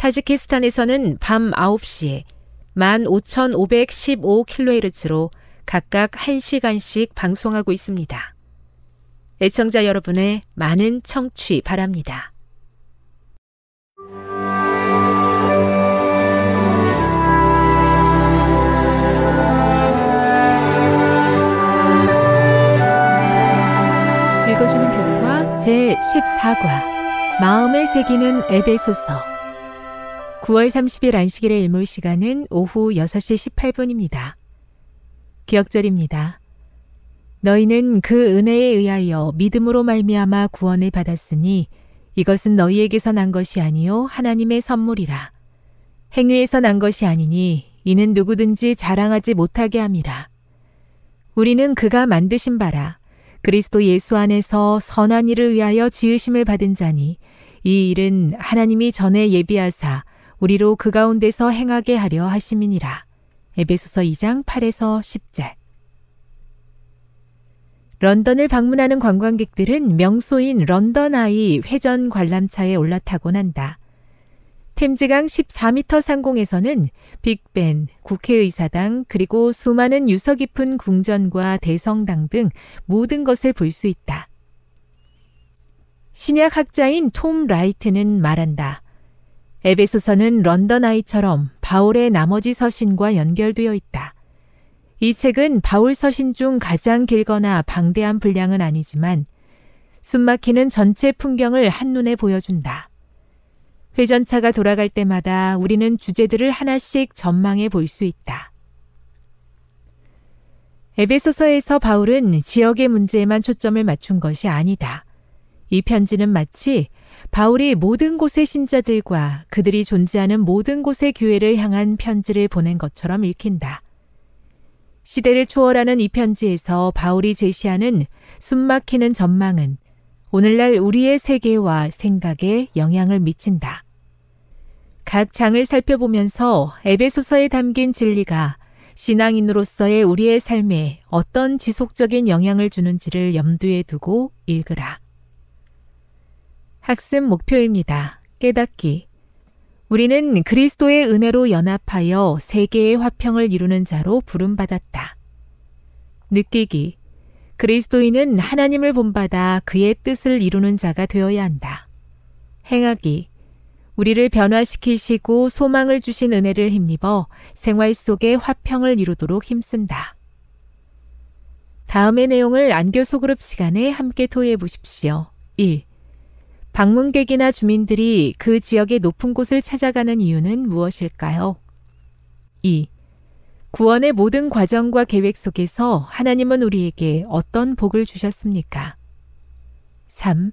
타지키스탄에서는 밤 9시에 15,515kHz로 각각 1시간씩 방송하고 있습니다. 애청자 여러분의 많은 청취 바랍니다. 읽어주는 교과 제14과 마음을 새기는 에베소서 9월 30일 안식일의 일몰 시간은 오후 6시 18분입니다. 기억절입니다. 너희는 그 은혜에 의하여 믿음으로 말미암아 구원을 받았으니 이것은 너희에게서 난 것이 아니요 하나님의 선물이라. 행위에서 난 것이 아니니 이는 누구든지 자랑하지 못하게 함이라. 우리는 그가 만드신 바라 그리스도 예수 안에서 선한 일을 위하여 지으심을 받은 자니 이 일은 하나님이 전에 예비하사 우리로 그 가운데서 행하게 하려 하심이니라. 에베소서 2장 8에서 10절. 런던을 방문하는 관광객들은 명소인 런던 아이 회전 관람차에 올라타곤 한다. 템즈강 14m 상공에서는 빅벤, 국회의사당, 그리고 수많은 유서 깊은 궁전과 대성당 등 모든 것을 볼 수 있다. 신약 학자인 톰 라이트는 말한다. 에베소서는 런던 아이처럼 바울의 나머지 서신과 연결되어 있다. 이 책은 바울 서신 중 가장 길거나 방대한 분량은 아니지만 숨막히는 전체 풍경을 한눈에 보여준다. 회전차가 돌아갈 때마다 우리는 주제들을 하나씩 전망해 볼 수 있다. 에베소서에서 바울은 지역의 문제에만 초점을 맞춘 것이 아니다. 이 편지는 마치 바울이 모든 곳의 신자들과 그들이 존재하는 모든 곳의 교회를 향한 편지를 보낸 것처럼 읽힌다. 시대를 초월하는 이 편지에서 바울이 제시하는 숨막히는 전망은 오늘날 우리의 세계와 생각에 영향을 미친다. 각 장을 살펴보면서 에베소서에 담긴 진리가 신앙인으로서의 우리의 삶에 어떤 지속적인 영향을 주는지를 염두에 두고 읽으라. 학습 목표입니다. 깨닫기. 우리는 그리스도의 은혜로 연합하여 세계의 화평을 이루는 자로 부름받았다. 느끼기. 그리스도인은 하나님을 본받아 그의 뜻을 이루는 자가 되어야 한다. 행하기. 우리를 변화시키시고 소망을 주신 은혜를 힘입어 생활 속에 화평을 이루도록 힘쓴다. 다음의 내용을 안교 소그룹 시간에 함께 토의해 보십시오. 1. 방문객이나 주민들이 그 지역의 높은 곳을 찾아가는 이유는 무엇일까요? 2. 구원의 모든 과정과 계획 속에서 하나님은 우리에게 어떤 복을 주셨습니까? 3.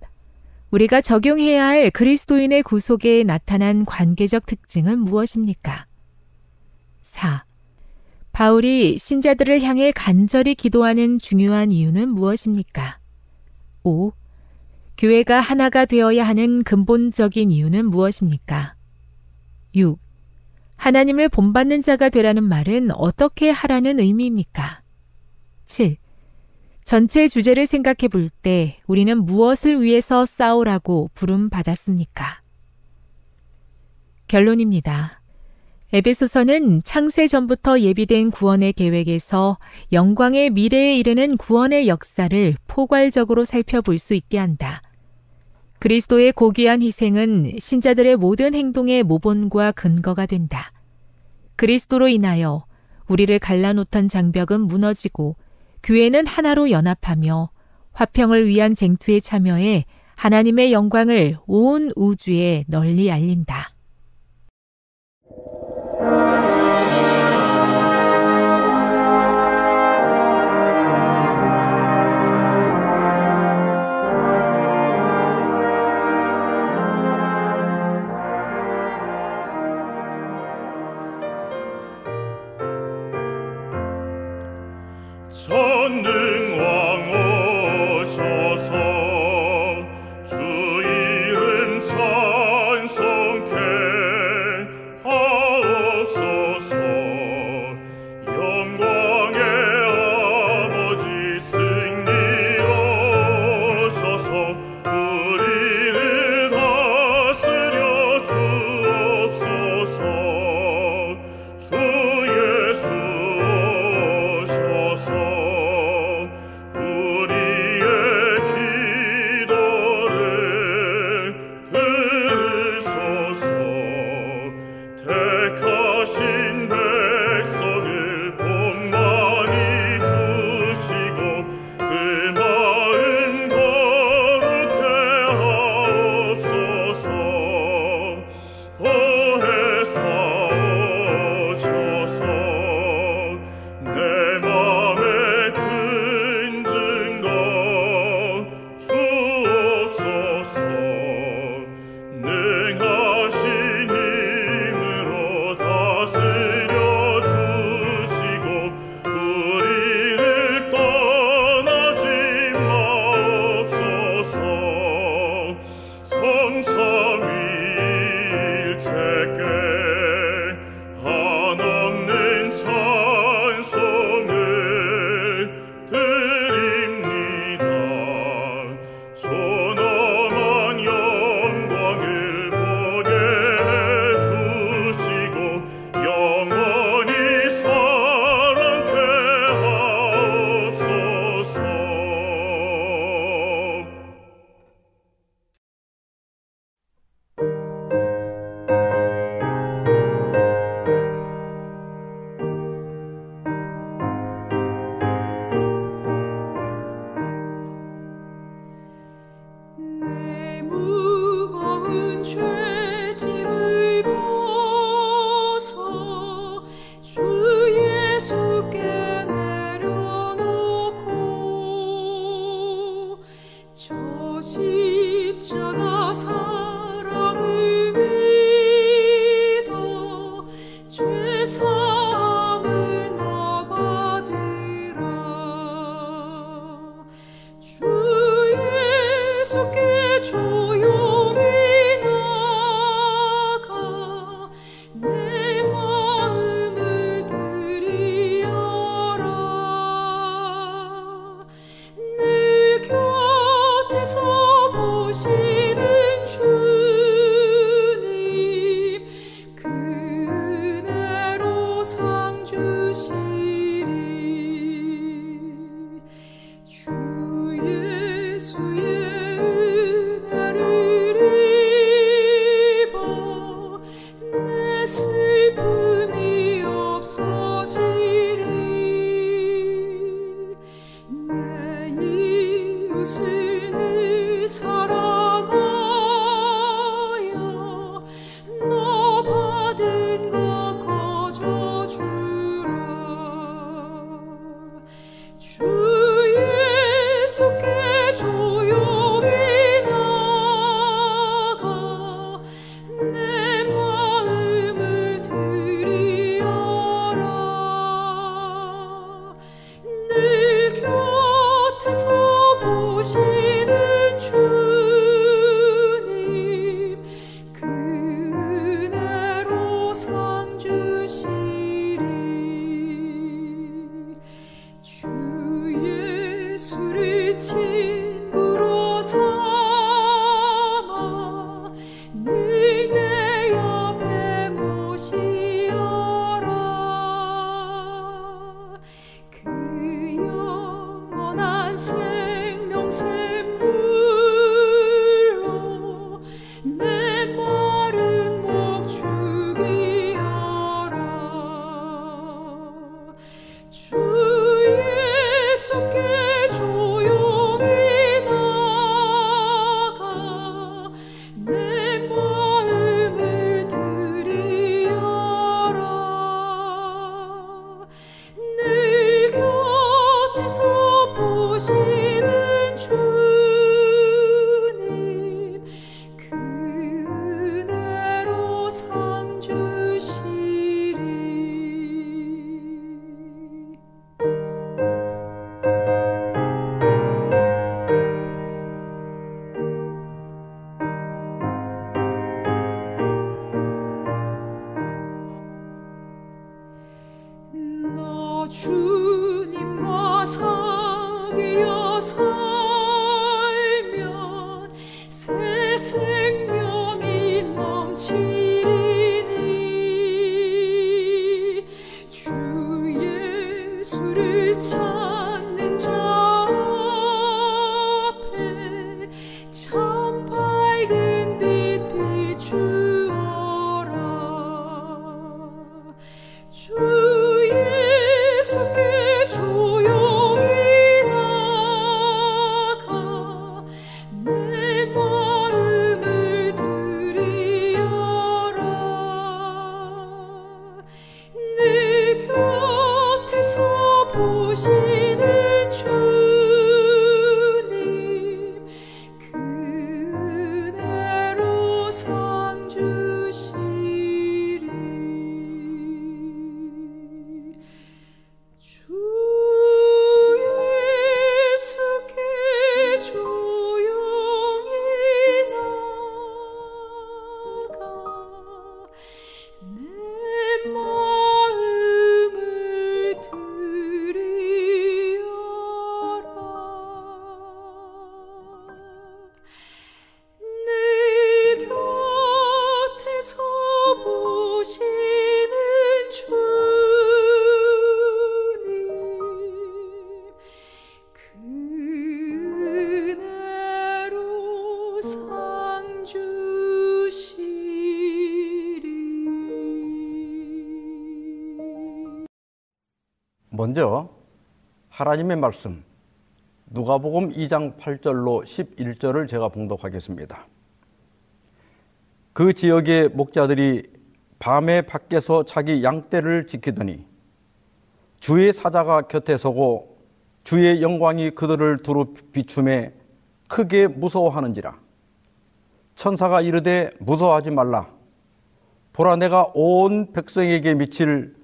우리가 적용해야 할 그리스도인의 구속에 나타난 관계적 특징은 무엇입니까? 4. 바울이 신자들을 향해 간절히 기도하는 중요한 이유는 무엇입니까? 5. 교회가 하나가 되어야 하는 근본적인 이유는 무엇입니까? 6. 하나님을 본받는 자가 되라는 말은 어떻게 하라는 의미입니까? 7. 전체 주제를 생각해 볼 때 우리는 무엇을 위해서 싸우라고 부름 받았습니까? 결론입니다. 에베소서는 창세 전부터 예비된 구원의 계획에서 영광의 미래에 이르는 구원의 역사를 포괄적으로 살펴볼 수 있게 한다. 그리스도의 고귀한 희생은 신자들의 모든 행동의 모본과 근거가 된다. 그리스도로 인하여 우리를 갈라놓던 장벽은 무너지고 교회는 하나로 연합하며 화평을 위한 쟁투에 참여해 하나님의 영광을 온 우주에 널리 알린다. しんべヱ! 보시는 먼저 하나님의 말씀 누가복음 2장 8절로 11절을 제가 봉독하겠습니다. 그 지역의 목자들이 밤에 밖에서 자기 양떼를 지키더니 주의 사자가 곁에 서고 주의 영광이 그들을 두루 비춤에 크게 무서워하는지라 천사가 이르되 무서워하지 말라 보라 내가 온 백성에게 미칠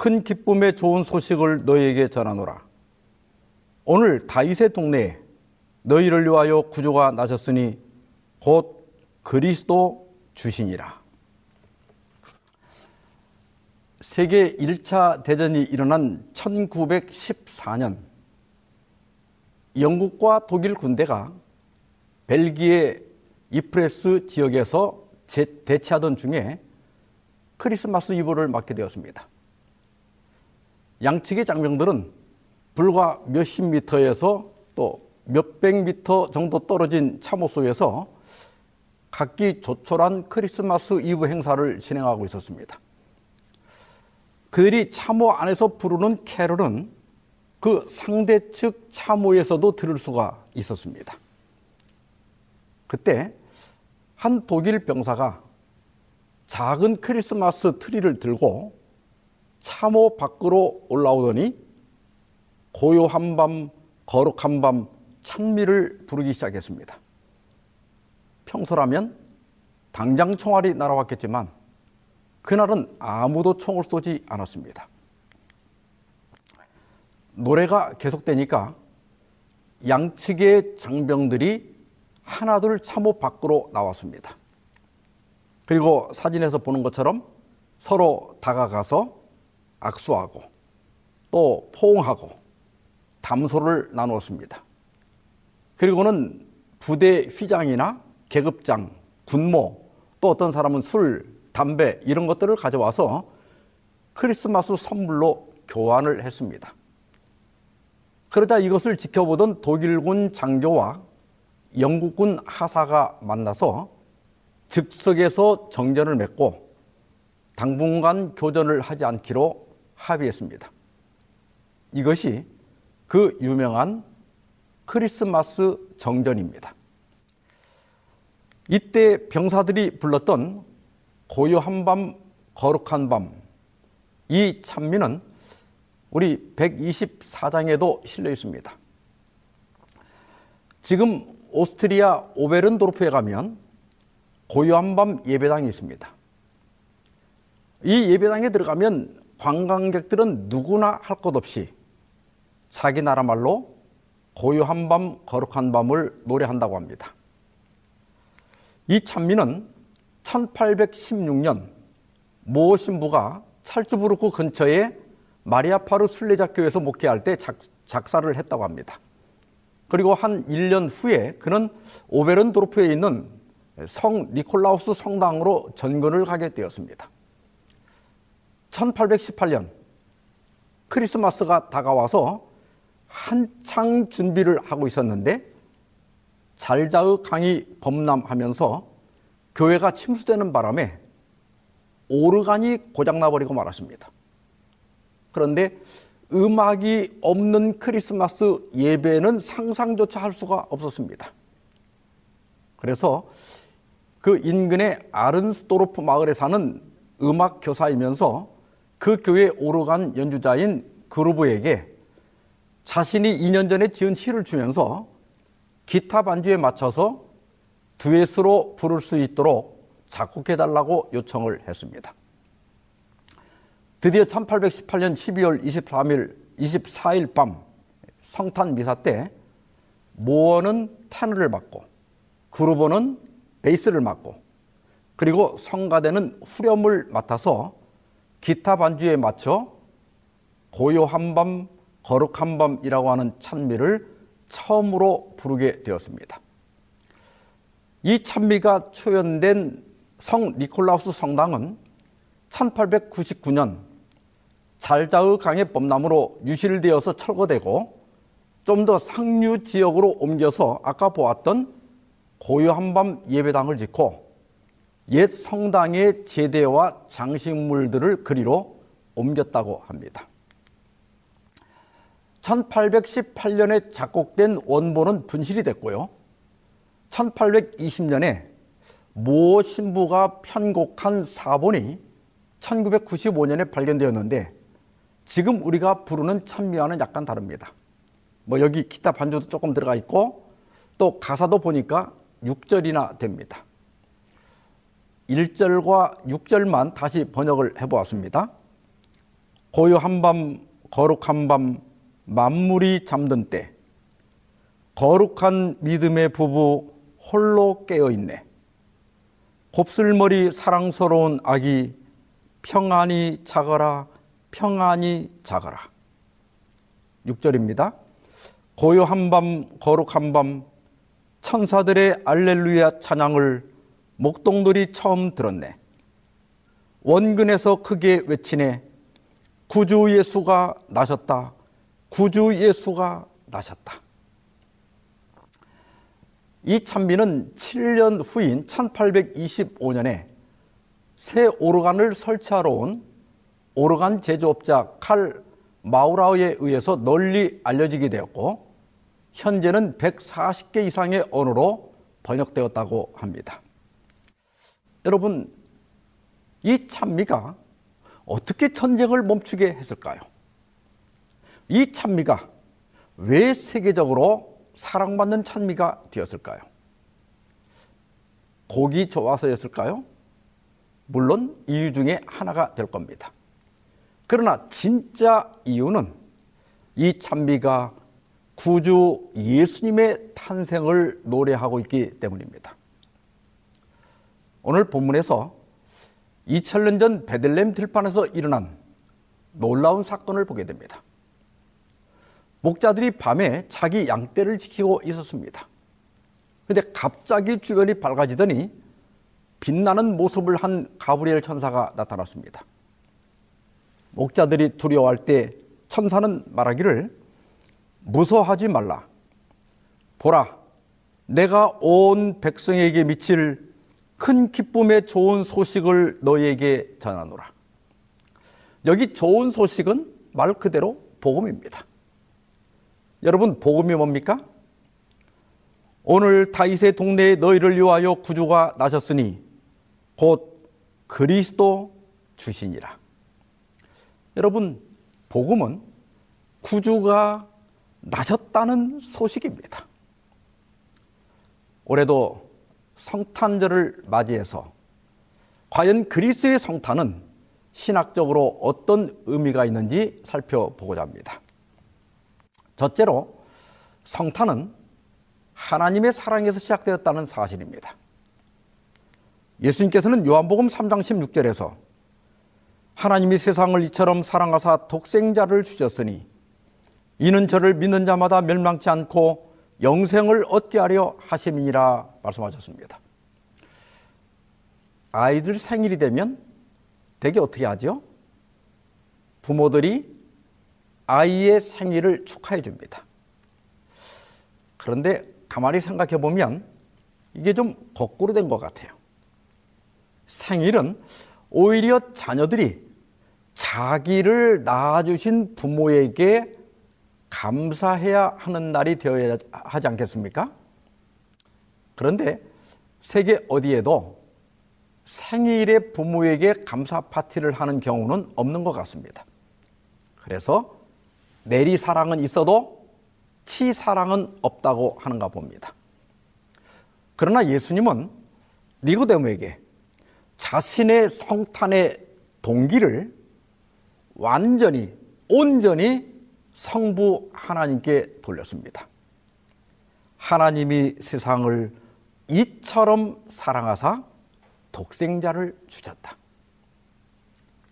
큰 기쁨의 좋은 소식을 너희에게 전하노라. 오늘 다윗의 동네에 너희를 위하여 구조가 나셨으니 곧 그리스도 주신이라. 세계 1차 대전이 일어난 1914년 영국과 독일 군대가 벨기에 이프레스 지역에서 대치하던 중에 크리스마스 이브를 맞게 되었습니다. 양측의 장병들은 불과 몇십 미터에서 또 몇백 미터 정도 떨어진 참호 속에서 각기 조촐한 크리스마스 이브 행사를 진행하고 있었습니다. 그들이 참호 안에서 부르는 캐롤은 그 상대 측 참호에서도 들을 수가 있었습니다. 그때 한 독일 병사가 작은 크리스마스 트리를 들고 참호 밖으로 올라오더니 고요한 밤, 거룩한 밤, 찬미를 부르기 시작했습니다. 평소라면 당장 총알이 날아왔겠지만 그날은 아무도 총을 쏘지 않았습니다. 노래가 계속되니까 양측의 장병들이 하나둘 참호 밖으로 나왔습니다. 그리고 사진에서 보는 것처럼 서로 다가가서 악수하고 또 포옹하고 담소를 나누었습니다. 그리고는 부대 휘장이나 계급장, 군모, 또 어떤 사람은 술, 담배 이런 것들을 가져와서 크리스마스 선물로 교환을 했습니다. 그러자 이것을 지켜보던 독일군 장교와 영국군 하사가 만나서 즉석에서 정전을 맺고 당분간 교전을 하지 않기로 합의했습니다. 이것이 그 유명한 크리스마스 정전입니다. 이때 병사들이 불렀던 고요한 밤, 거룩한 밤, 이 찬미는 우리 124장에도 실려 있습니다. 지금 오스트리아 오베른도르프에 가면 고요한 밤 예배당이 있습니다. 이 예배당에 들어가면 관광객들은 누구나 할 것 없이 자기 나라 말로 고요한 밤, 거룩한 밤을 노래한다고 합니다. 이 찬미는 1816년 모 신부가 찰츠부르크 근처에 마리아파르 순례자교에서 목회할 때 작, 작사를 했다고 합니다. 그리고 한 1년 후에 그는 오베른도르프에 있는 성 니콜라우스 성당으로 전근을 가게 되었습니다. 1818년 크리스마스가 다가와서 한창 준비를 하고 있었는데 잘자의 강이 범람하면서 교회가 침수되는 바람에 오르간이 고장나버리고 말았습니다. 그런데 음악이 없는 크리스마스 예배는 상상조차 할 수가 없었습니다. 그래서 그 인근의 아른스도르프 마을에 사는 음악 교사이면서 그 교회 오르간 연주자인 그루브에게 자신이 2년 전에 지은 시를 주면서 기타 반주에 맞춰서 듀엣으로 부를 수 있도록 작곡해달라고 요청을 했습니다. 드디어 1818년 12월 23일, 24일 밤 성탄 미사 때 모어는 테너를 맡고 그루버는 베이스를 맡고 그리고 성가대는 후렴을 맡아서 기타 반주에 맞춰 고요한 밤, 거룩한 밤이라고 하는 찬미를 처음으로 부르게 되었습니다. 이 찬미가 초연된 성 니콜라우스 성당은 1899년 잘자의 강의 범람으로 유실되어서 철거되고 좀 더 상류 지역으로 옮겨서 아까 보았던 고요한 밤 예배당을 짓고 옛 성당의 제대와 장식물들을 그리로 옮겼다고 합니다. 1818년에 작곡된 원본은 분실이 됐고요. 1820년에 모 신부가 편곡한 사본이 1995년에 발견되었는데 지금 우리가 부르는 찬미와는 약간 다릅니다. 뭐 여기 기타 반주도 조금 들어가 있고 또 가사도 보니까 6절이나 됩니다. 1절과 6절만 다시 번역을 해보았습니다. 고요 한 밤, 거룩한 밤, 만물이 잠든 때, 거룩한 믿음의 부부 홀로 깨어있네. 곱슬머리 사랑스러운 아기 평안히 자거라, 평안히 자거라. 6절입니다. 고요한 밤, 거룩한 밤, 천사들의 알렐루야 찬양을 목동들이 처음 들었네. 원근에서 크게 외치네. 구주 예수가 나셨다. 구주 예수가 나셨다. 이 찬미는 7년 후인 1825년에 새 오르간을 설치하러 온 오르간 제조업자 칼 마우라우에 의해서 널리 알려지게 되었고 현재는 140개 이상의 언어로 번역되었다고 합니다. 여러분, 이 찬미가 어떻게 전쟁을 멈추게 했을까요? 이 찬미가 왜 세계적으로 사랑받는 찬미가 되었을까요? 곡이 좋아서였을까요? 물론 이유 중에 하나가 될 겁니다. 그러나 진짜 이유는 이 찬미가 구주 예수님의 탄생을 노래하고 있기 때문입니다. 오늘 본문에서 2000년 전 베들렘 들판에서 일어난 놀라운 사건을 보게 됩니다. 목자들이 밤에 자기 양떼를 지키고 있었습니다. 그런데 갑자기 주변이 밝아지더니 빛나는 모습을 한 가브리엘 천사가 나타났습니다. 목자들이 두려워할 때 천사는 말하기를 무서워하지 말라. 보라, 내가 온 백성에게 미칠 큰 기쁨의 좋은 소식을 너희에게 전하노라. 여기 좋은 소식은 말 그대로 복음입니다. 여러분 복음이 뭡니까? 오늘 다윗의 동네에 너희를 위하여 구주가 나셨으니 곧 그리스도 주시니라. 여러분 복음은 구주가 나셨다는 소식입니다. 올해도 성탄절을 맞이해서 과연 그리스의 성탄은 신학적으로 어떤 의미가 있는지 살펴보고자 합니다. 첫째로 성탄은 하나님의 사랑에서 시작되었다는 사실입니다. 예수님께서는 요한복음 3장 16절에서 하나님이 세상을 이처럼 사랑하사 독생자를 주셨으니 이는 저를 믿는 자마다 멸망치 않고 영생을 얻게 하려 하심이니라 말씀하셨습니다. 아이들 생일이 되면 되게 어떻게 하죠? 부모들이 아이의 생일을 축하해 줍니다. 그런데 가만히 생각해 보면 이게 좀 거꾸로 된 것 같아요. 생일은 오히려 자녀들이 자기를 낳아주신 부모에게 감사해야 하는 날이 되어야 하지 않겠습니까? 그런데 세계 어디에도 생일에 부모에게 감사 파티를 하는 경우는 없는 것 같습니다. 그래서 내리 사랑은 있어도 치 사랑은 없다고 하는가 봅니다. 그러나 예수님은 니고데모에게 자신의 성탄의 동기를 완전히 온전히 성부 하나님께 돌렸습니다. 하나님이 세상을 이처럼 사랑하사 독생자를 주셨다.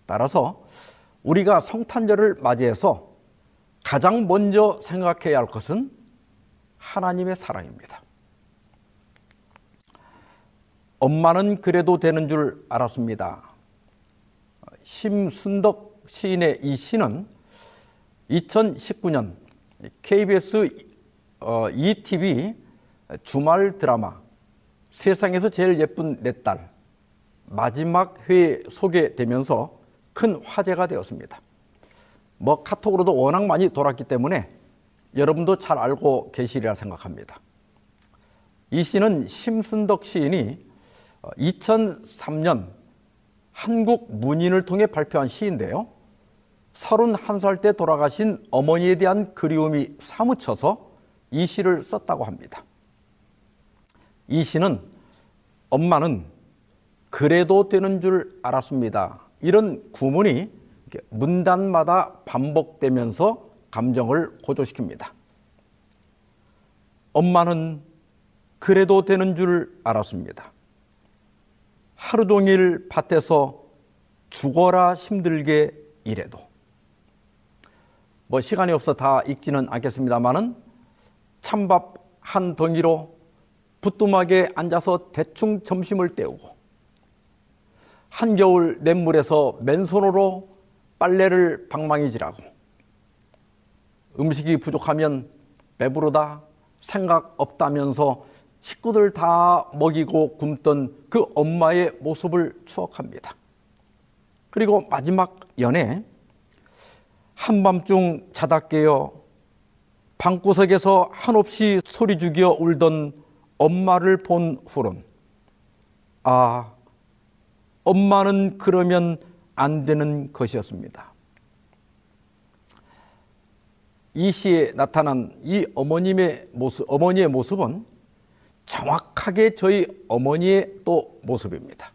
따라서 우리가 성탄절을 맞이해서 가장 먼저 생각해야 할 것은 하나님의 사랑입니다. 엄마는 그래도 되는 줄 알았습니다. 심순덕 시인의 이 시는 2019년 KBS ETV 주말 드라마 세상에서 제일 예쁜 내 딸 마지막 회에 소개되면서 큰 화제가 되었습니다. 뭐 카톡으로도 워낙 많이 돌았기 때문에 여러분도 잘 알고 계시리라 생각합니다. 이 시는 심순덕 시인이 2003년 한국 문인을 통해 발표한 시인데요. 31살 때 돌아가신 어머니에 대한 그리움이 사무쳐서 이 시를 썼다고 합니다. 이 시는 엄마는 그래도 되는 줄 알았습니다. 이런 구문이 문단마다 반복되면서 감정을 고조시킵니다. 엄마는 그래도 되는 줄 알았습니다. 하루 종일 밭에서 죽어라 힘들게 일해도. 뭐 시간이 없어 다 읽지는 않겠습니다만은 찬밥 한 덩이로 부뚜막에 앉아서 대충 점심을 때우고 한겨울 냇물에서 맨손으로 빨래를 방망이질하고 음식이 부족하면 배부르다 생각 없다면서 식구들 다 먹이고 굶던 그 엄마의 모습을 추억합니다. 그리고 마지막 연애 한밤중 자다 깨어 방구석에서 한없이 소리 죽여 울던 엄마를 본 후론 아 엄마는 그러면 안 되는 것이었습니다. 이 시에 나타난 이 어머님의 모습, 어머니의 모습은 정확하게 저희 어머니의 또 모습입니다.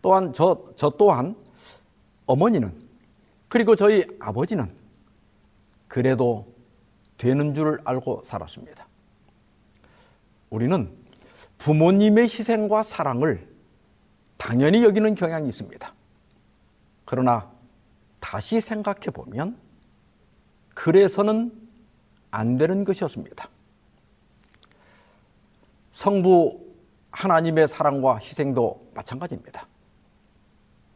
또한 저, 저 또한 어머니는 그리고 저희 아버지는 그래도 되는 줄 알고 살았습니다. 우리는 부모님의 희생과 사랑을 당연히 여기는 경향이 있습니다. 그러나 다시 생각해 보면 그래서는 안 되는 것이었습니다. 성부 하나님의 사랑과 희생도 마찬가지입니다.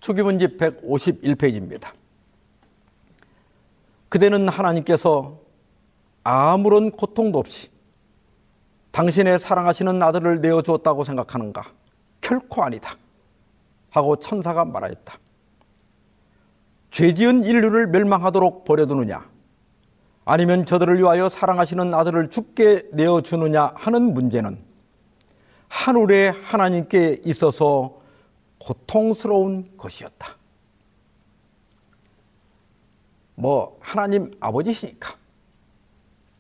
초기문집 151페이지입니다. 그대는 하나님께서 아무런 고통도 없이 당신의 사랑하시는 아들을 내어 주었다고 생각하는가? 결코 아니다. 하고 천사가 말하였다. 죄 지은 인류를 멸망하도록 버려두느냐? 아니면 저들을 위하여 사랑하시는 아들을 죽게 내어 주느냐 하는 문제는 하늘의 하나님께 있어서 고통스러운 것이었다. 뭐 하나님 아버지시니까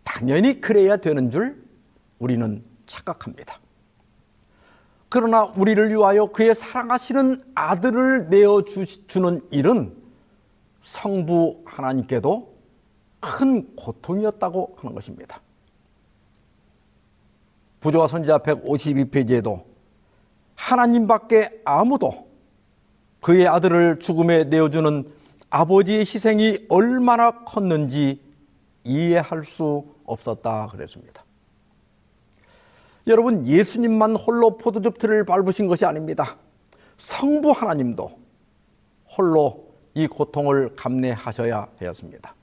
당연히 그래야 되는 줄 우리는 착각합니다. 그러나 우리를 위하여 그의 사랑하시는 아들을 내어 주는 일은 성부 하나님께도 큰 고통이었다고 하는 것입니다. 부조와 선지자 152페이지에도 하나님밖에 아무도 그의 아들을 죽음에 내어주는 아버지의 희생이 얼마나 컸는지 이해할 수 없었다 그랬습니다. 여러분, 예수님만 홀로 포도즙 틀을 밟으신 것이 아닙니다. 성부 하나님도 홀로 이 고통을 감내하셔야 되었습니다.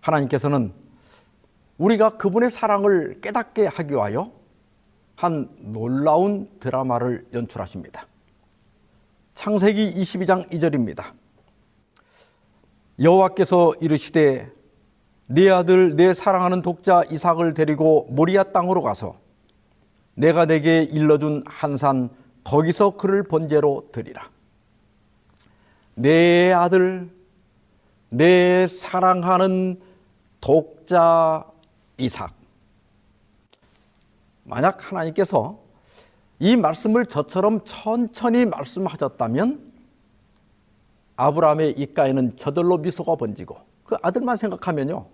하나님께서는 우리가 그분의 사랑을 깨닫게 하기 위하여 한 놀라운 드라마를 연출하십니다. 창세기 22장 2절입니다. 여호와께서 이르시되 네 아들 내 사랑하는 독자 이삭을 데리고 모리아 땅으로 가서 내가 내게 일러준 한 산 거기서 그를 번제로 드리라. 내 아들 내 사랑하는 독자 이삭. 만약 하나님께서 이 말씀을 저처럼 천천히 말씀하셨다면 아브라함의 입가에는 저절로 미소가 번지고 그 아들만 생각하면요.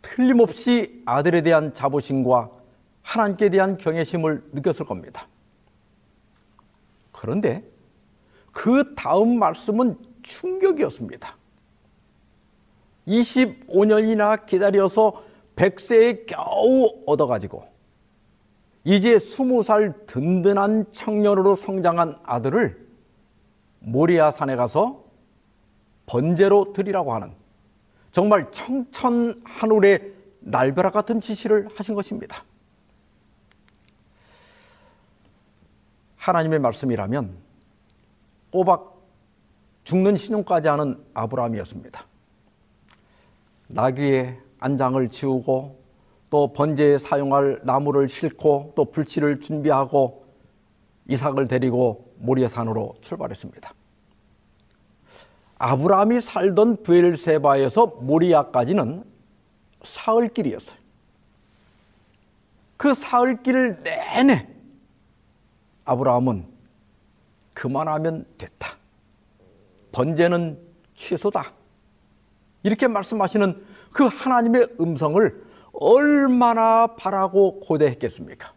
틀림없이 아들에 대한 자부심과 하나님께 대한 경외심을 느꼈을 겁니다. 그런데 그 다음 말씀은 충격이었습니다. 25년이나 기다려서 100세에 겨우 얻어가지고 이제 20살 든든한 청년으로 성장한 아들을 모리아 산에 가서 번제로 드리라고 하는 정말 청천하늘의 날벼락 같은 지시를 하신 것입니다. 하나님의 말씀이라면 꼬박 죽는 신용까지 하는 아브라함이었습니다. 나귀의 안장을 지우고 또 번제에 사용할 나무를 싣고 또 불치를 준비하고 이삭을 데리고 모리아산으로 출발했습니다. 아브라함이 살던 부엘세바에서 모리아까지는 사흘길이었어요. 그 사흘길 내내 아브라함은 그만하면 됐다. 번제는 취소다. 이렇게 말씀하시는 그 하나님의 음성을 얼마나 바라고 고대했겠습니까?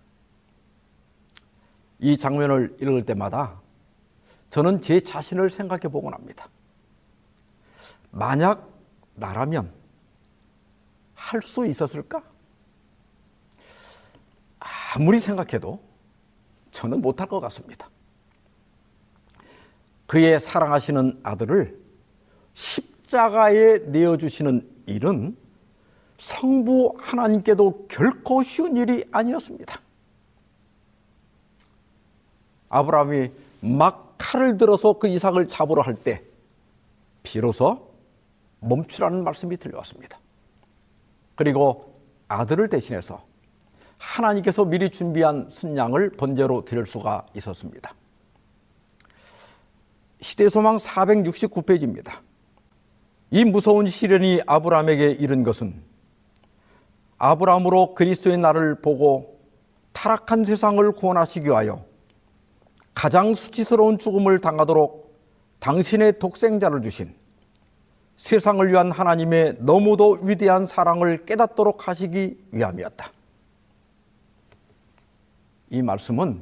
이 장면을 읽을 때마다 저는 제 자신을 생각해 보곤 합니다. 만약 나라면 할 수 있었을까? 아무리 생각해도 저는 못할 것 같습니다. 그의 사랑하시는 아들을 십자가에 내어주시는 일은 성부 하나님께도 결코 쉬운 일이 아니었습니다. 아브라함이 막 칼을 들어서 그 이삭을 잡으러 할 때 비로소 멈추라는 말씀이 들려왔습니다. 그리고 아들을 대신해서 하나님께서 미리 준비한 순양을 번제로 드릴 수가 있었습니다. 시대소망 469페이지입니다. 이 무서운 시련이 아브라함에게 이른 것은 아브라함으로 그리스도의 날을 보고 타락한 세상을 구원하시기 위하여 가장 수치스러운 죽음을 당하도록 당신의 독생자를 주신 세상을 위한 하나님의 너무도 위대한 사랑을 깨닫도록 하시기 위함이었다. 이 말씀은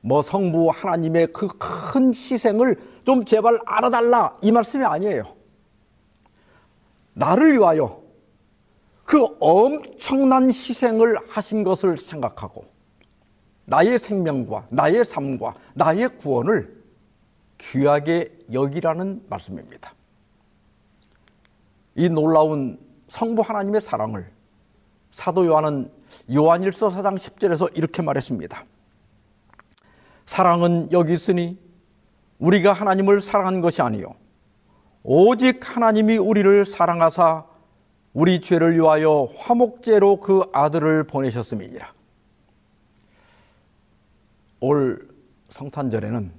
뭐 성부 하나님의 그 큰 희생을 좀 제발 알아달라 이 말씀이 아니에요. 나를 위하여 그 엄청난 희생을 하신 것을 생각하고 나의 생명과 나의 삶과 나의 구원을 귀하게 여기라는 말씀입니다. 이 놀라운 성부 하나님의 사랑을 사도 요한은 요한일서 4장 10절에서 이렇게 말했습니다. 사랑은 여기 있으니 우리가 하나님을 사랑한 것이 아니요 오직 하나님이 우리를 사랑하사 우리 죄를 위하여 화목제로 그 아들을 보내셨음이니라. 올 성탄절에는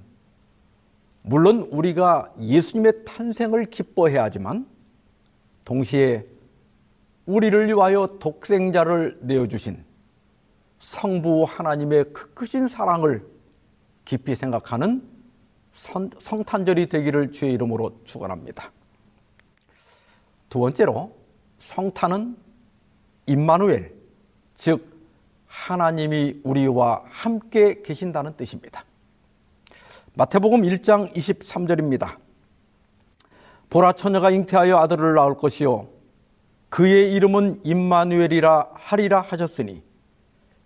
물론 우리가 예수님의 탄생을 기뻐해야 하지만 동시에 우리를 위하여 독생자를 내어주신 성부 하나님의 그 크신 사랑을 깊이 생각하는 성탄절이 되기를 주의 이름으로 축원합니다. 두 번째로 성탄은 임마누엘 즉 하나님이 우리와 함께 계신다는 뜻입니다. 마태복음 1장 23절입니다. 보라 처녀가 잉태하여 아들을 낳을 것이요 그의 이름은 임마누엘이라 하리라 하셨으니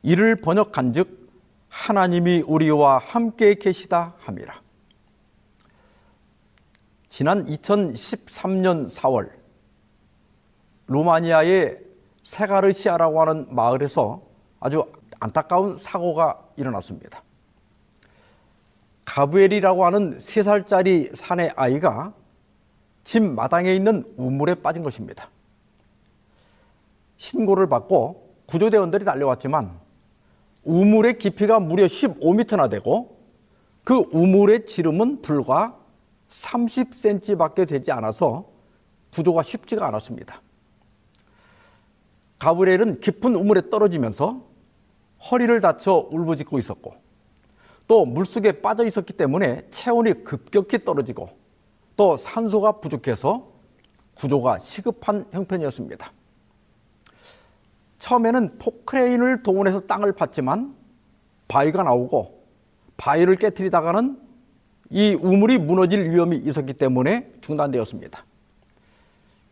이를 번역한즉 하나님이 우리와 함께 계시다 함이라. 지난 2013년 4월 루마니아의 세가르시아라고 하는 마을에서 아주 안타까운 사고가 일어났습니다. 가브엘이라고 하는 3살짜리 사내 아이가 집 마당에 있는 우물에 빠진 것입니다. 신고를 받고 구조대원들이 달려왔지만 우물의 깊이가 무려 15m나 되고 그 우물의 지름은 불과 30cm밖에 되지 않아서 구조가 쉽지가 않았습니다. 가브리엘은 깊은 우물에 떨어지면서 허리를 다쳐 울부짖고 있었고 또 물속에 빠져 있었기 때문에 체온이 급격히 떨어지고 또 산소가 부족해서 구조가 시급한 형편이었습니다. 처음에는 포크레인을 동원해서 땅을 팠지만 바위가 나오고 바위를 깨뜨리다가는 이 우물이 무너질 위험이 있었기 때문에 중단되었습니다.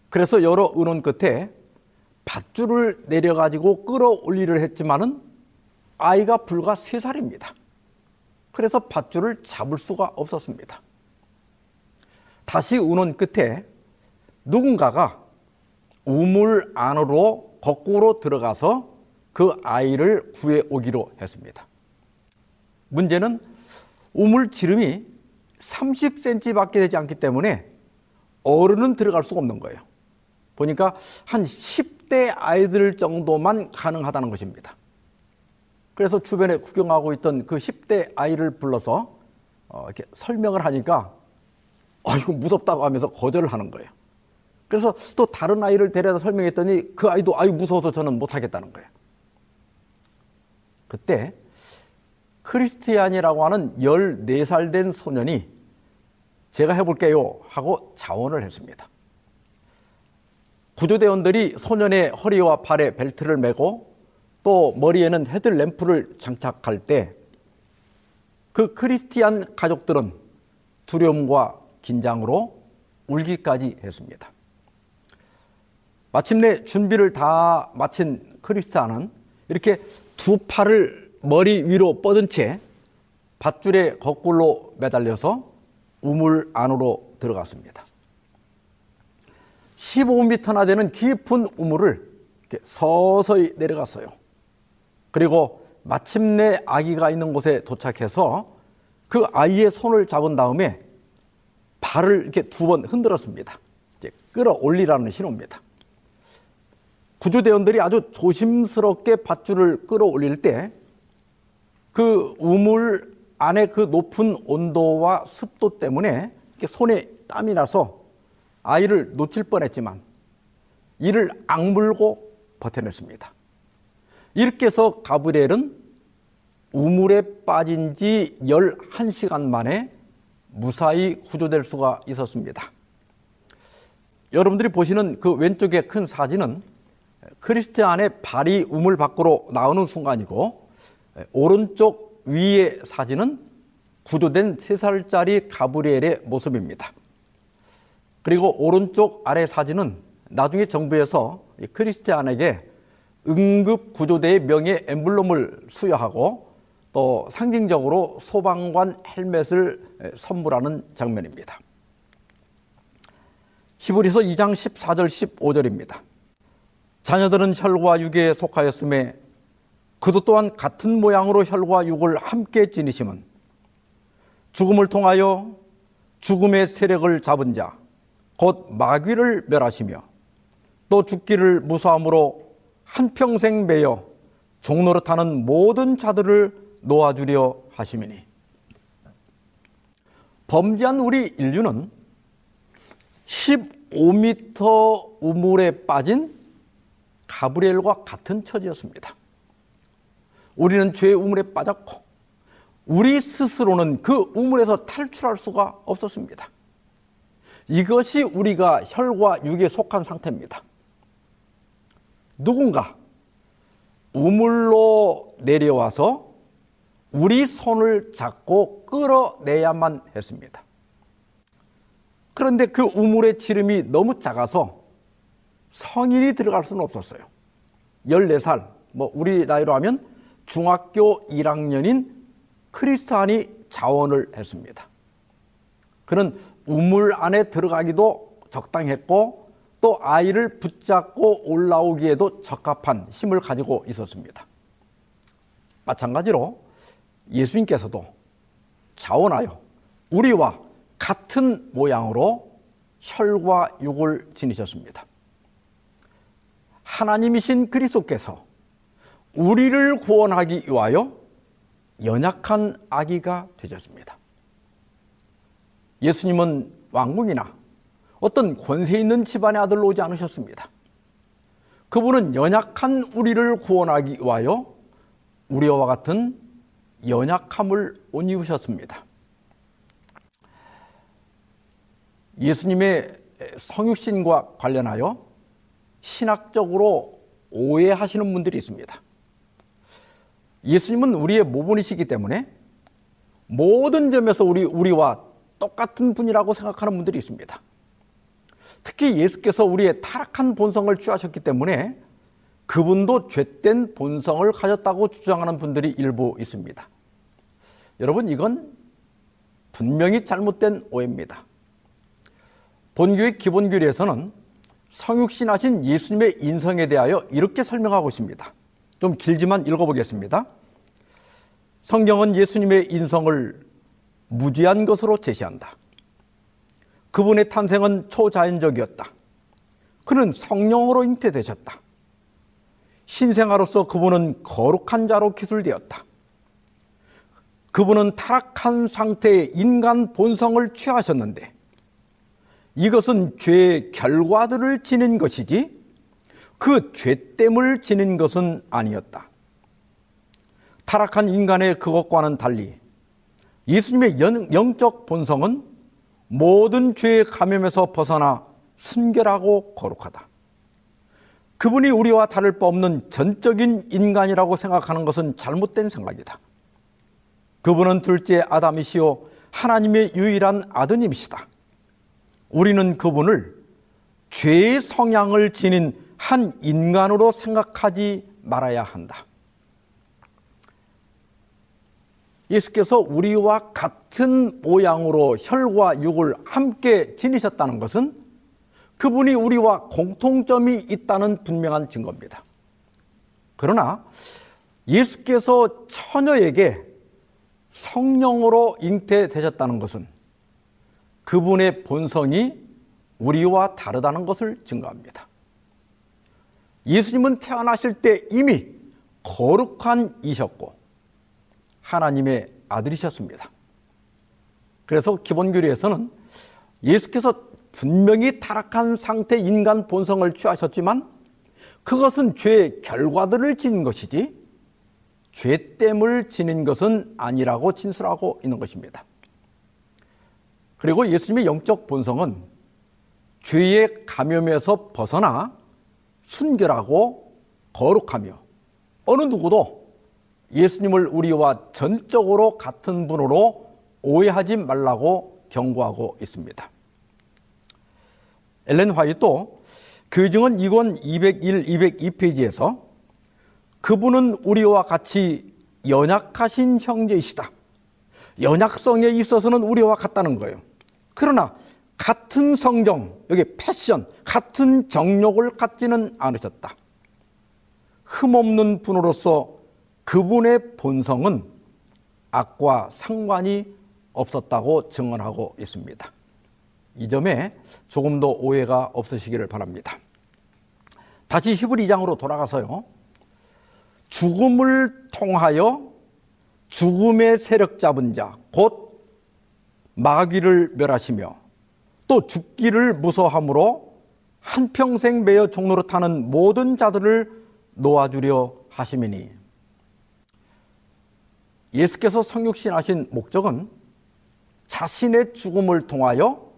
그래서 여러 의논 끝에 밧줄을 내려가지고 끌어올리려 했지만은 아이가 불과 세살입니다 그래서 밧줄을 잡을 수가 없었습니다. 다시 운원 끝에 누군가가 우물 안으로 거꾸로 들어가서 그 아이를 구해 오기로 했습니다. 문제는 우물 지름이 30cm밖에 되지 않기 때문에 어른은 들어갈 수가 없는 거예요. 보니까 한 10대 아이들 정도만 가능하다는 것입니다. 그래서 주변에 구경하고 있던 그 10대 아이를 불러서 어, 이렇게 설명을 하니까 아, 이거 무섭다고 하면서 거절을 하는 거예요. 그래서 또 다른 아이를 데려다 설명했더니 그 아이도 아유 무서워서 저는 못하겠다는 거예요. 그때 크리스티안이라고 하는 14살 된 소년이 제가 해볼게요 하고 자원을 했습니다. 구조대원들이 소년의 허리와 발에 벨트를 매고 또 머리에는 헤드램프를 장착할 때 그 크리스티안 가족들은 두려움과 긴장으로 울기까지 했습니다. 마침내 준비를 다 마친 크리스티안은 이렇게 두 팔을 머리 위로 뻗은 채 밧줄에 거꾸로 매달려서 우물 안으로 들어갔습니다. 15m나 되는 깊은 우물을 서서히 내려갔어요. 그리고 마침내 아기가 있는 곳에 도착해서 그 아이의 손을 잡은 다음에 발을 이렇게 두 번 흔들었습니다. 이제 끌어올리라는 신호입니다. 구조대원들이 아주 조심스럽게 밧줄을 끌어올릴 때 그 우물 안에 그 높은 온도와 습도 때문에 손에 땀이 나서 아이를 놓칠 뻔했지만 이를 악물고 버텨냈습니다. 이렇게 해서 가브리엘은 우물에 빠진 지 11시간 만에 무사히 구조될 수가 있었습니다. 여러분들이 보시는 그 왼쪽의 큰 사진은 크리스티안의 발이 우물 밖으로 나오는 순간이고 오른쪽 위의 사진은 구조된 3살짜리 가브리엘의 모습입니다. 그리고 오른쪽 아래 사진은 나중에 정부에서 크리스티안에게 응급 구조대의 명예 엠블럼을 수여하고 또 상징적으로 소방관 헬멧을 선물하는 장면입니다. 히브리서 2장 14절 15절입니다. 자녀들은 혈과 육에 속하였음에 그도 또한 같은 모양으로 혈과 육을 함께 지니심은 죽음을 통하여 죽음의 세력을 잡은 자, 곧 마귀를 멸하시며 또 죽기를 무사함으로 한평생 매여 종노릇하는 모든 자들을 놓아주려 하심이니 범죄한 우리 인류는 15m 우물에 빠진 가브리엘과 같은 처지였습니다. 우리는 죄의 우물에 빠졌고 우리 스스로는 그 우물에서 탈출할 수가 없었습니다. 이것이 우리가 혈과 육에 속한 상태입니다. 누군가 우물로 내려와서 우리 손을 잡고 끌어내야만 했습니다. 그런데 그 우물의 지름이 너무 작아서 성인이 들어갈 수는 없었어요. 14살, 뭐 우리 나이로 하면 중학교 1학년인 크리스찬이 자원을 했습니다. 그는 우물 안에 들어가기도 적당했고 또 아이를 붙잡고 올라오기에도 적합한 힘을 가지고 있었습니다. 마찬가지로 예수님께서도 자원하여 우리와 같은 모양으로 혈과 육을 지니셨습니다. 하나님이신 그리스도께서 우리를 구원하기 위하여 연약한 아기가 되셨습니다. 예수님은 왕궁이나 어떤 권세 있는 집안의 아들로 오지 않으셨습니다. 그분은 연약한 우리를 구원하기 위하여 우리와 같은 연약함을 옷 입으셨습니다. 예수님의 성육신과 관련하여 신학적으로 오해하시는 분들이 있습니다. 예수님은 우리의 모본이시기 때문에 모든 점에서 우리, 우리와 똑같은 분이라고 생각하는 분들이 있습니다. 특히 예수께서 우리의 타락한 본성을 취하셨기 때문에 그분도 죄된 본성을 가졌다고 주장하는 분들이 일부 있습니다. 여러분, 이건 분명히 잘못된 오해입니다. 본교의 기본 교리에서는 성육신하신 예수님의 인성에 대하여 이렇게 설명하고 있습니다. 좀 길지만 읽어보겠습니다. 성경은 예수님의 인성을 무지한 것으로 제시한다. 그분의 탄생은 초자연적이었다. 그는 성령으로 잉태되셨다. 신생아로서 그분은 거룩한 자로 기술되었다. 그분은 타락한 상태의 인간 본성을 취하셨는데 이것은 죄의 결과들을 지닌 것이지 그 죄됨을 지닌 것은 아니었다. 타락한 인간의 그것과는 달리 예수님의 영적 본성은 모든 죄의 감염에서 벗어나 순결하고 거룩하다. 그분이 우리와 다를 바 없는 전적인 인간이라고 생각하는 것은 잘못된 생각이다. 그분은 둘째 아담이시오 하나님의 유일한 아드님이시다. 우리는 그분을 죄의 성향을 지닌 한 인간으로 생각하지 말아야 한다. 예수께서 우리와 같은 모양으로 혈과 육을 함께 지니셨다는 것은 그분이 우리와 공통점이 있다는 분명한 증거입니다. 그러나 예수께서 처녀에게 성령으로 잉태되셨다는 것은 그분의 본성이 우리와 다르다는 것을 증거합니다. 예수님은 태어나실 때 이미 거룩한 이셨고 하나님의 아들이셨습니다. 그래서 기본교리에서는 예수께서 분명히 타락한 상태 인간 본성을 취하셨지만 그것은 죄의 결과들을 지닌 것이지 죄됨을 지닌 것은 아니라고 진술하고 있는 것입니다. 그리고 예수님의 영적 본성은 죄의 감염에서 벗어나 순결하고 거룩하며 어느 누구도 예수님을 우리와 전적으로 같은 분으로 오해하지 말라고 경고하고 있습니다. 엘렌 화이도 교증은 2권 201, 202페이지에서 그분은 우리와 같이 연약하신 형제이시다. 연약성에 있어서는 우리와 같다는 거예요. 그러나 같은 성정, 여기 패션, 같은 정욕을 갖지는 않으셨다. 흠없는 분으로서 그분의 본성은 악과 상관이 없었다고 증언하고 있습니다. 이 점에 조금 더 오해가 없으시기를 바랍니다. 다시 히브리 2장으로 돌아가서요. 죽음을 통하여 죽음의 세력 잡은 자, 곧 마귀를 멸하시며 또 죽기를 무서함으로 한평생 매여 종로로 타는 모든 자들을 놓아주려 하심이니 예수께서 성육신하신 목적은 자신의 죽음을 통하여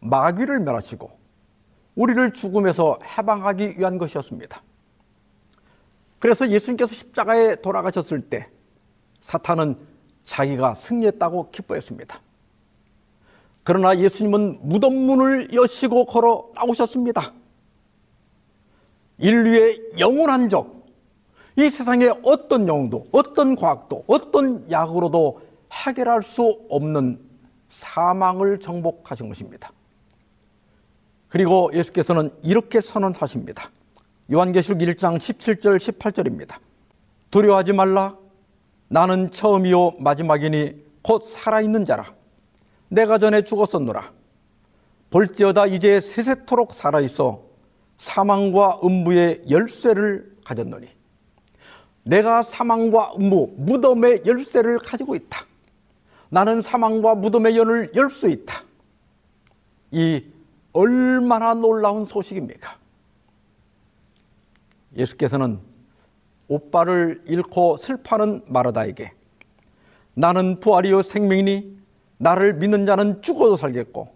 마귀를 멸하시고 우리를 죽음에서 해방하기 위한 것이었습니다. 그래서 예수님께서 십자가에 돌아가셨을 때 사탄은 자기가 승리했다고 기뻐했습니다. 그러나 예수님은 무덤 문을 여시고 걸어 나오셨습니다. 인류의 영원한 적, 이 세상에 어떤 영도, 어떤 과학도, 어떤 약으로도 해결할 수 없는 사망을 정복하신 것입니다. 그리고 예수께서는 이렇게 선언하십니다. 요한계시록 1장 17절 18절입니다. 두려워하지 말라. 나는 처음이요 마지막이니 곧 살아있는 자라. 내가 전에 죽었었노라. 볼지어다 이제 세세토록 살아있어 사망과 음부의 열쇠를 가졌노니 내가 사망과 음부 무덤의 열쇠를 가지고 있다. 나는 사망과 무덤의 연을 열 수 있다. 이 얼마나 놀라운 소식입니까? 예수께서는 오빠를 잃고 슬퍼하는 마르다에게 나는 부활이요 생명이니 나를 믿는 자는 죽어도 살겠고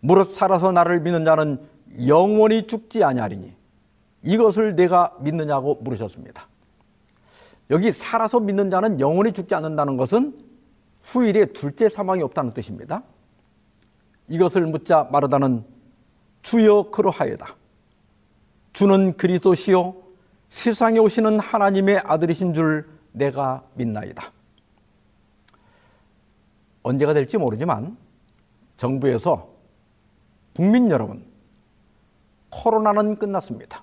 무릇 살아서 나를 믿는 자는 영원히 죽지 아니하리니 이것을 내가 믿느냐고 물으셨습니다. 여기 살아서 믿는 자는 영원히 죽지 않는다는 것은 후일에 둘째 사망이 없다는 뜻입니다. 이것을 묻자 마르다는 주여 그러하여다. 주는 그리스도시요 세상에 오시는 하나님의 아들이신 줄 내가 믿나이다. 언제가 될지 모르지만 정부에서 국민 여러분 코로나는 끝났습니다.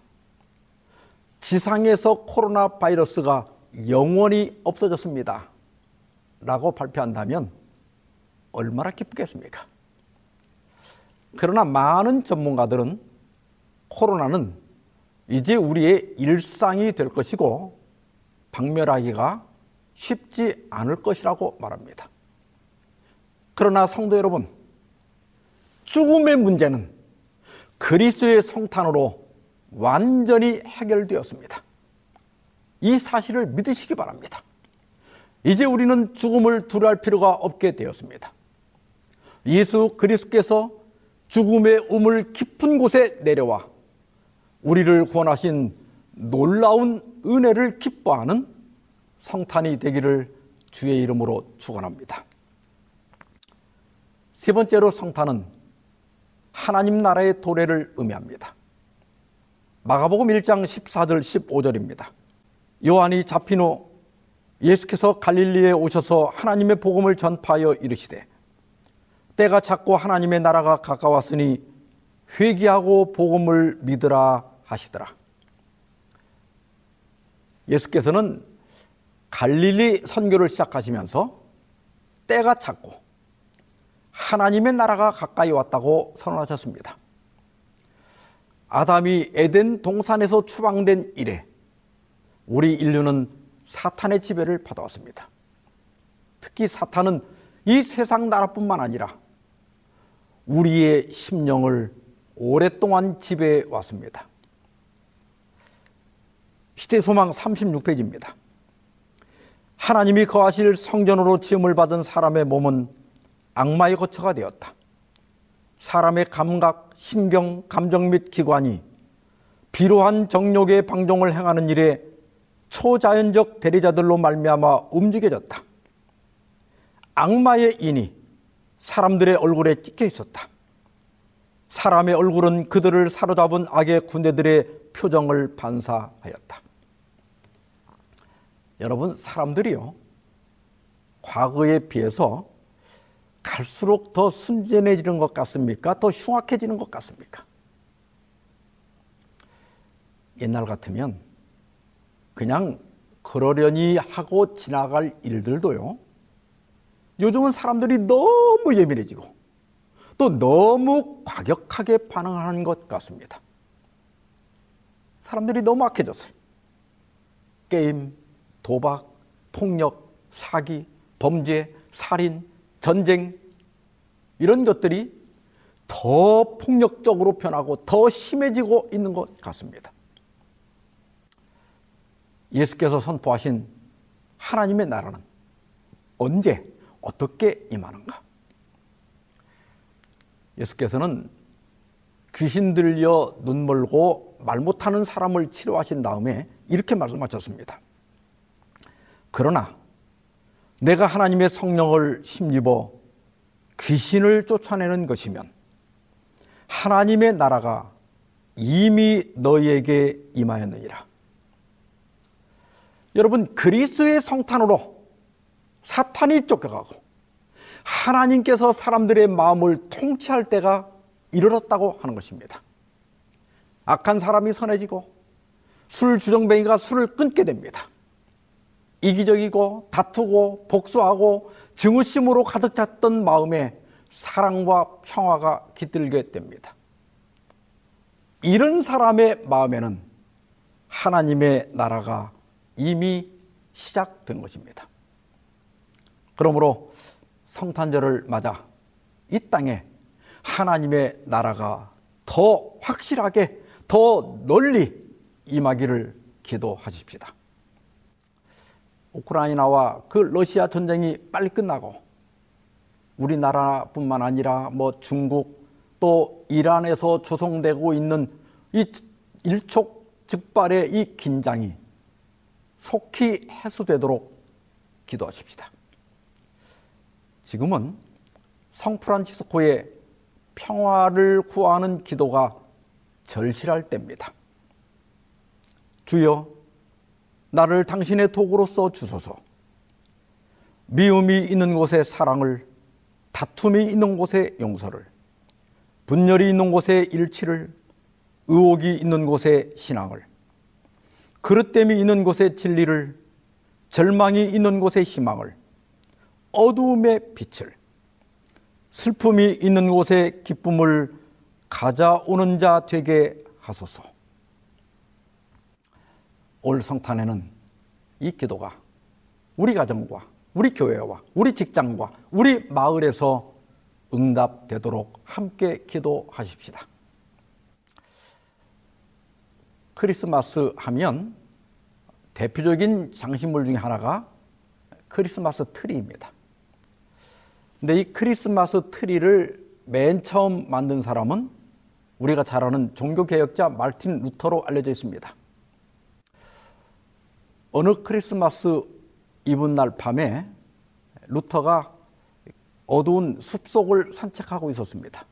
지상에서 코로나 바이러스가 영원히 없어졌습니다. 라고 발표한다면 얼마나 기쁘겠습니까? 그러나 많은 전문가들은 코로나는 이제 우리의 일상이 될 것이고 박멸하기가 쉽지 않을 것이라고 말합니다. 그러나 성도 여러분, 죽음의 문제는 그리스도의 성탄으로 완전히 해결되었습니다. 이 사실을 믿으시기 바랍니다. 이제 우리는 죽음을 두려할 필요가 없게 되었습니다. 예수 그리스도께서 죽음의 우물 깊은 곳에 내려와 우리를 구원하신 놀라운 은혜를 기뻐하는 성탄이 되기를 주의 이름으로 축원합니다. 세 번째로 성탄은 하나님 나라의 도래를 의미합니다. 마가복음 1장 14절 15절입니다. 요한이 잡힌 후 예수께서 갈릴리에 오셔서 하나님의 복음을 전파하여 이르시되 때가 찼고 하나님의 나라가 가까웠으니 회개하고 복음을 믿으라 하시더라. 예수께서는 갈릴리 선교를 시작하시면서 때가 찼고 하나님의 나라가 가까이 왔다고 선언하셨습니다. 아담이 에덴 동산에서 추방된 이래 우리 인류는 사탄의 지배를 받아왔습니다. 특히 사탄은 이 세상 나라뿐만 아니라 우리의 심령을 오랫동안 지배해 왔습니다. 시대 소망 36페이지입니다. 하나님이 거하실 성전으로 지음을 받은 사람의 몸은 악마의 거처가 되었다. 사람의 감각, 신경, 감정 및 기관이 비로한 정욕의 방종을 행하는 일에 초자연적 대리자들로 말미암아 움직여졌다. 악마의 인이 사람들의 얼굴에 찍혀 있었다. 사람의 얼굴은 그들을 사로잡은 악의 군대들의 표정을 반사하였다. 여러분, 사람들이요, 과거에 비해서 갈수록 더 순진해지는 것 같습니까? 더 흉악해지는 것 같습니까? 옛날 같으면 그냥 그러려니 하고 지나갈 일들도요. 요즘은 사람들이 너무 예민해지고 또 너무 과격하게 반응하는 것 같습니다. 사람들이 너무 악해졌어요. 게임, 도박, 폭력, 사기, 범죄, 살인, 전쟁 이런 것들이 더 폭력적으로 변하고 더 심해지고 있는 것 같습니다. 예수께서 선포하신 하나님의 나라는 언제 어떻게 임하는가? 예수께서는 귀신 들려 눈 멀고 말 못하는 사람을 치료하신 다음에 이렇게 말씀하셨습니다. 그러나 내가 하나님의 성령을 힘입어 귀신을 쫓아내는 것이면 하나님의 나라가 이미 너희에게 임하였느니라. 여러분 그리스도의 성탄으로 사탄이 쫓겨가고 하나님께서 사람들의 마음을 통치할 때가 이르렀다고 하는 것입니다. 악한 사람이 선해지고 술 주정뱅이가 술을 끊게 됩니다. 이기적이고 다투고 복수하고 증오심으로 가득 찼던 마음에 사랑과 평화가 깃들게 됩니다. 이런 사람의 마음에는 하나님의 나라가 이미 시작된 것입니다. 그러므로 성탄절을 맞아 이 땅에 하나님의 나라가 더 확실하게 더 널리 임하기를 기도하십시다. 우크라이나와 그 러시아 전쟁이 빨리 끝나고 우리나라뿐만 아니라 뭐 중국 또 이란에서 조성되고 있는 이 일촉즉발의 이 긴장이 속히 해소되도록 기도하십시다. 지금은 성프란치스코의 평화를 구하는 기도가 절실할 때입니다. 주여, 나를 당신의 도구로 써 주소서. 미움이 있는 곳에 사랑을, 다툼이 있는 곳에 용서를, 분열이 있는 곳에 일치를, 의혹이 있는 곳에 신앙을, 그릇됨이 있는 곳에 진리를, 절망이 있는 곳에 희망을, 어두움의 빛을, 슬픔이 있는 곳에 기쁨을 가져오는 자 되게 하소서. 올 성탄에는 이 기도가 우리 가정과 우리 교회와 우리 직장과 우리 마을에서 응답되도록 함께 기도하십시다. 크리스마스 하면 대표적인 장식물 중에 하나가 크리스마스 트리입니다. 근데 이 크리스마스 트리를 맨 처음 만든 사람은 우리가 잘 아는 종교개혁자 말틴 루터로 알려져 있습니다. 어느 크리스마스 이브날 밤에 루터가 어두운 숲속을 산책하고 있었습니다.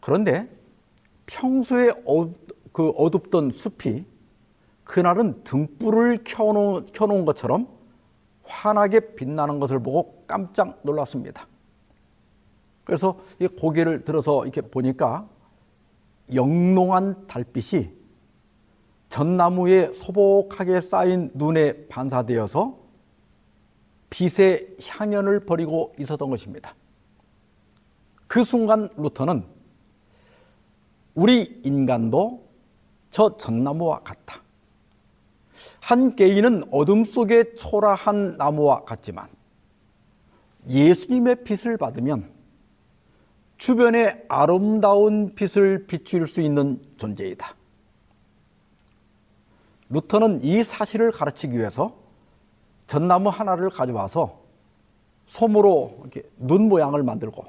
그런데 평소에 어, 그 어둡던 숲이 그날은 등불을 켜놓은, 켜놓은 것처럼 환하게 빛나는 것을 보고 깜짝 놀랐습니다. 그래서 고개를 들어서 이렇게 보니까 영롱한 달빛이 전나무에 소복하게 쌓인 눈에 반사되어서 빛의 향연을 벌이고 있었던 것입니다. 그 순간 루터는 우리 인간도 저 전나무와 같다. 한 개인은 어둠 속에 초라한 나무와 같지만 예수님의 빛을 받으면 주변에 아름다운 빛을 비출 수 있는 존재이다. 루터는 이 사실을 가르치기 위해서 전나무 하나를 가져와서 솜으로 눈 모양을 만들고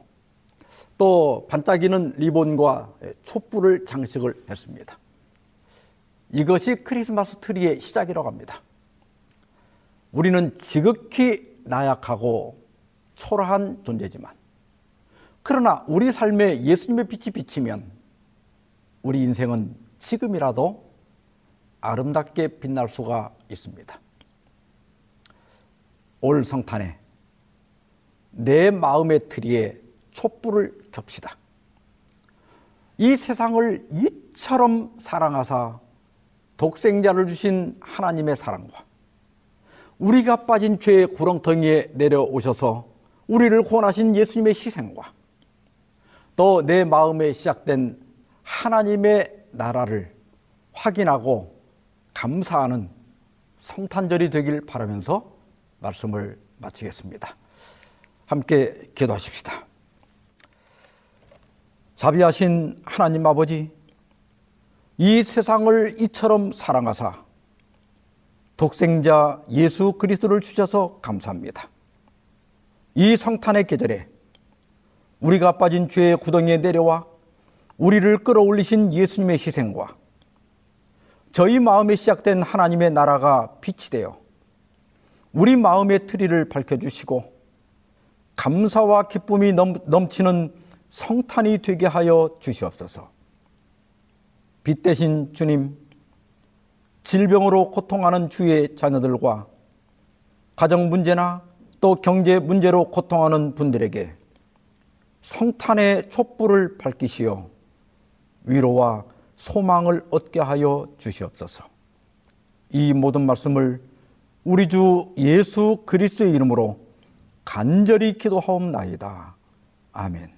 또 반짝이는 리본과 촛불을 장식을 했습니다. 이것이 크리스마스 트리의 시작이라고 합니다. 우리는 지극히 나약하고 초라한 존재지만 그러나 우리 삶에 예수님의 빛이 비치면 우리 인생은 지금이라도 아름답게 빛날 수가 있습니다. 올 성탄에 내 마음의 트리에 촛불을 겹시다. 이 세상을 이처럼 사랑하사 독생자를 주신 하나님의 사랑과 우리가 빠진 죄의 구렁텅이에 내려오셔서 우리를 구원하신 예수님의 희생과 또 내 마음에 시작된 하나님의 나라를 확인하고 감사하는 성탄절이 되길 바라면서 말씀을 마치겠습니다. 함께 기도하십시다. 자비하신 하나님 아버지, 이 세상을 이처럼 사랑하사 독생자 예수 그리스도를 주셔서 감사합니다. 이 성탄의 계절에 우리가 빠진 죄의 구덩이에 내려와 우리를 끌어올리신 예수님의 희생과 저희 마음에 시작된 하나님의 나라가 빛이 되어 우리 마음의 트리를 밝혀주시고 감사와 기쁨이 넘치는 성탄이 되게 하여 주시옵소서. 빛 대신 주님, 질병으로 고통하는 주의 자녀들과 가정 문제나 또 경제 문제로 고통하는 분들에게 성탄의 촛불을 밝히시어 위로와 소망을 얻게 하여 주시옵소서. 이 모든 말씀을 우리 주 예수 그리스도의 이름으로 간절히 기도하옵나이다. 아멘.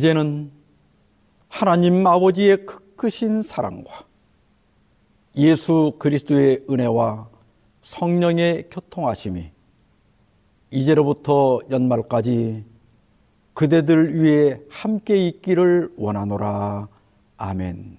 이제는 하나님 아버지의 크크신 사랑과 예수 그리스도의 은혜와 성령의 교통하심이 이제로부터 연말까지 그대들 위해 함께 있기를 원하노라. 아멘.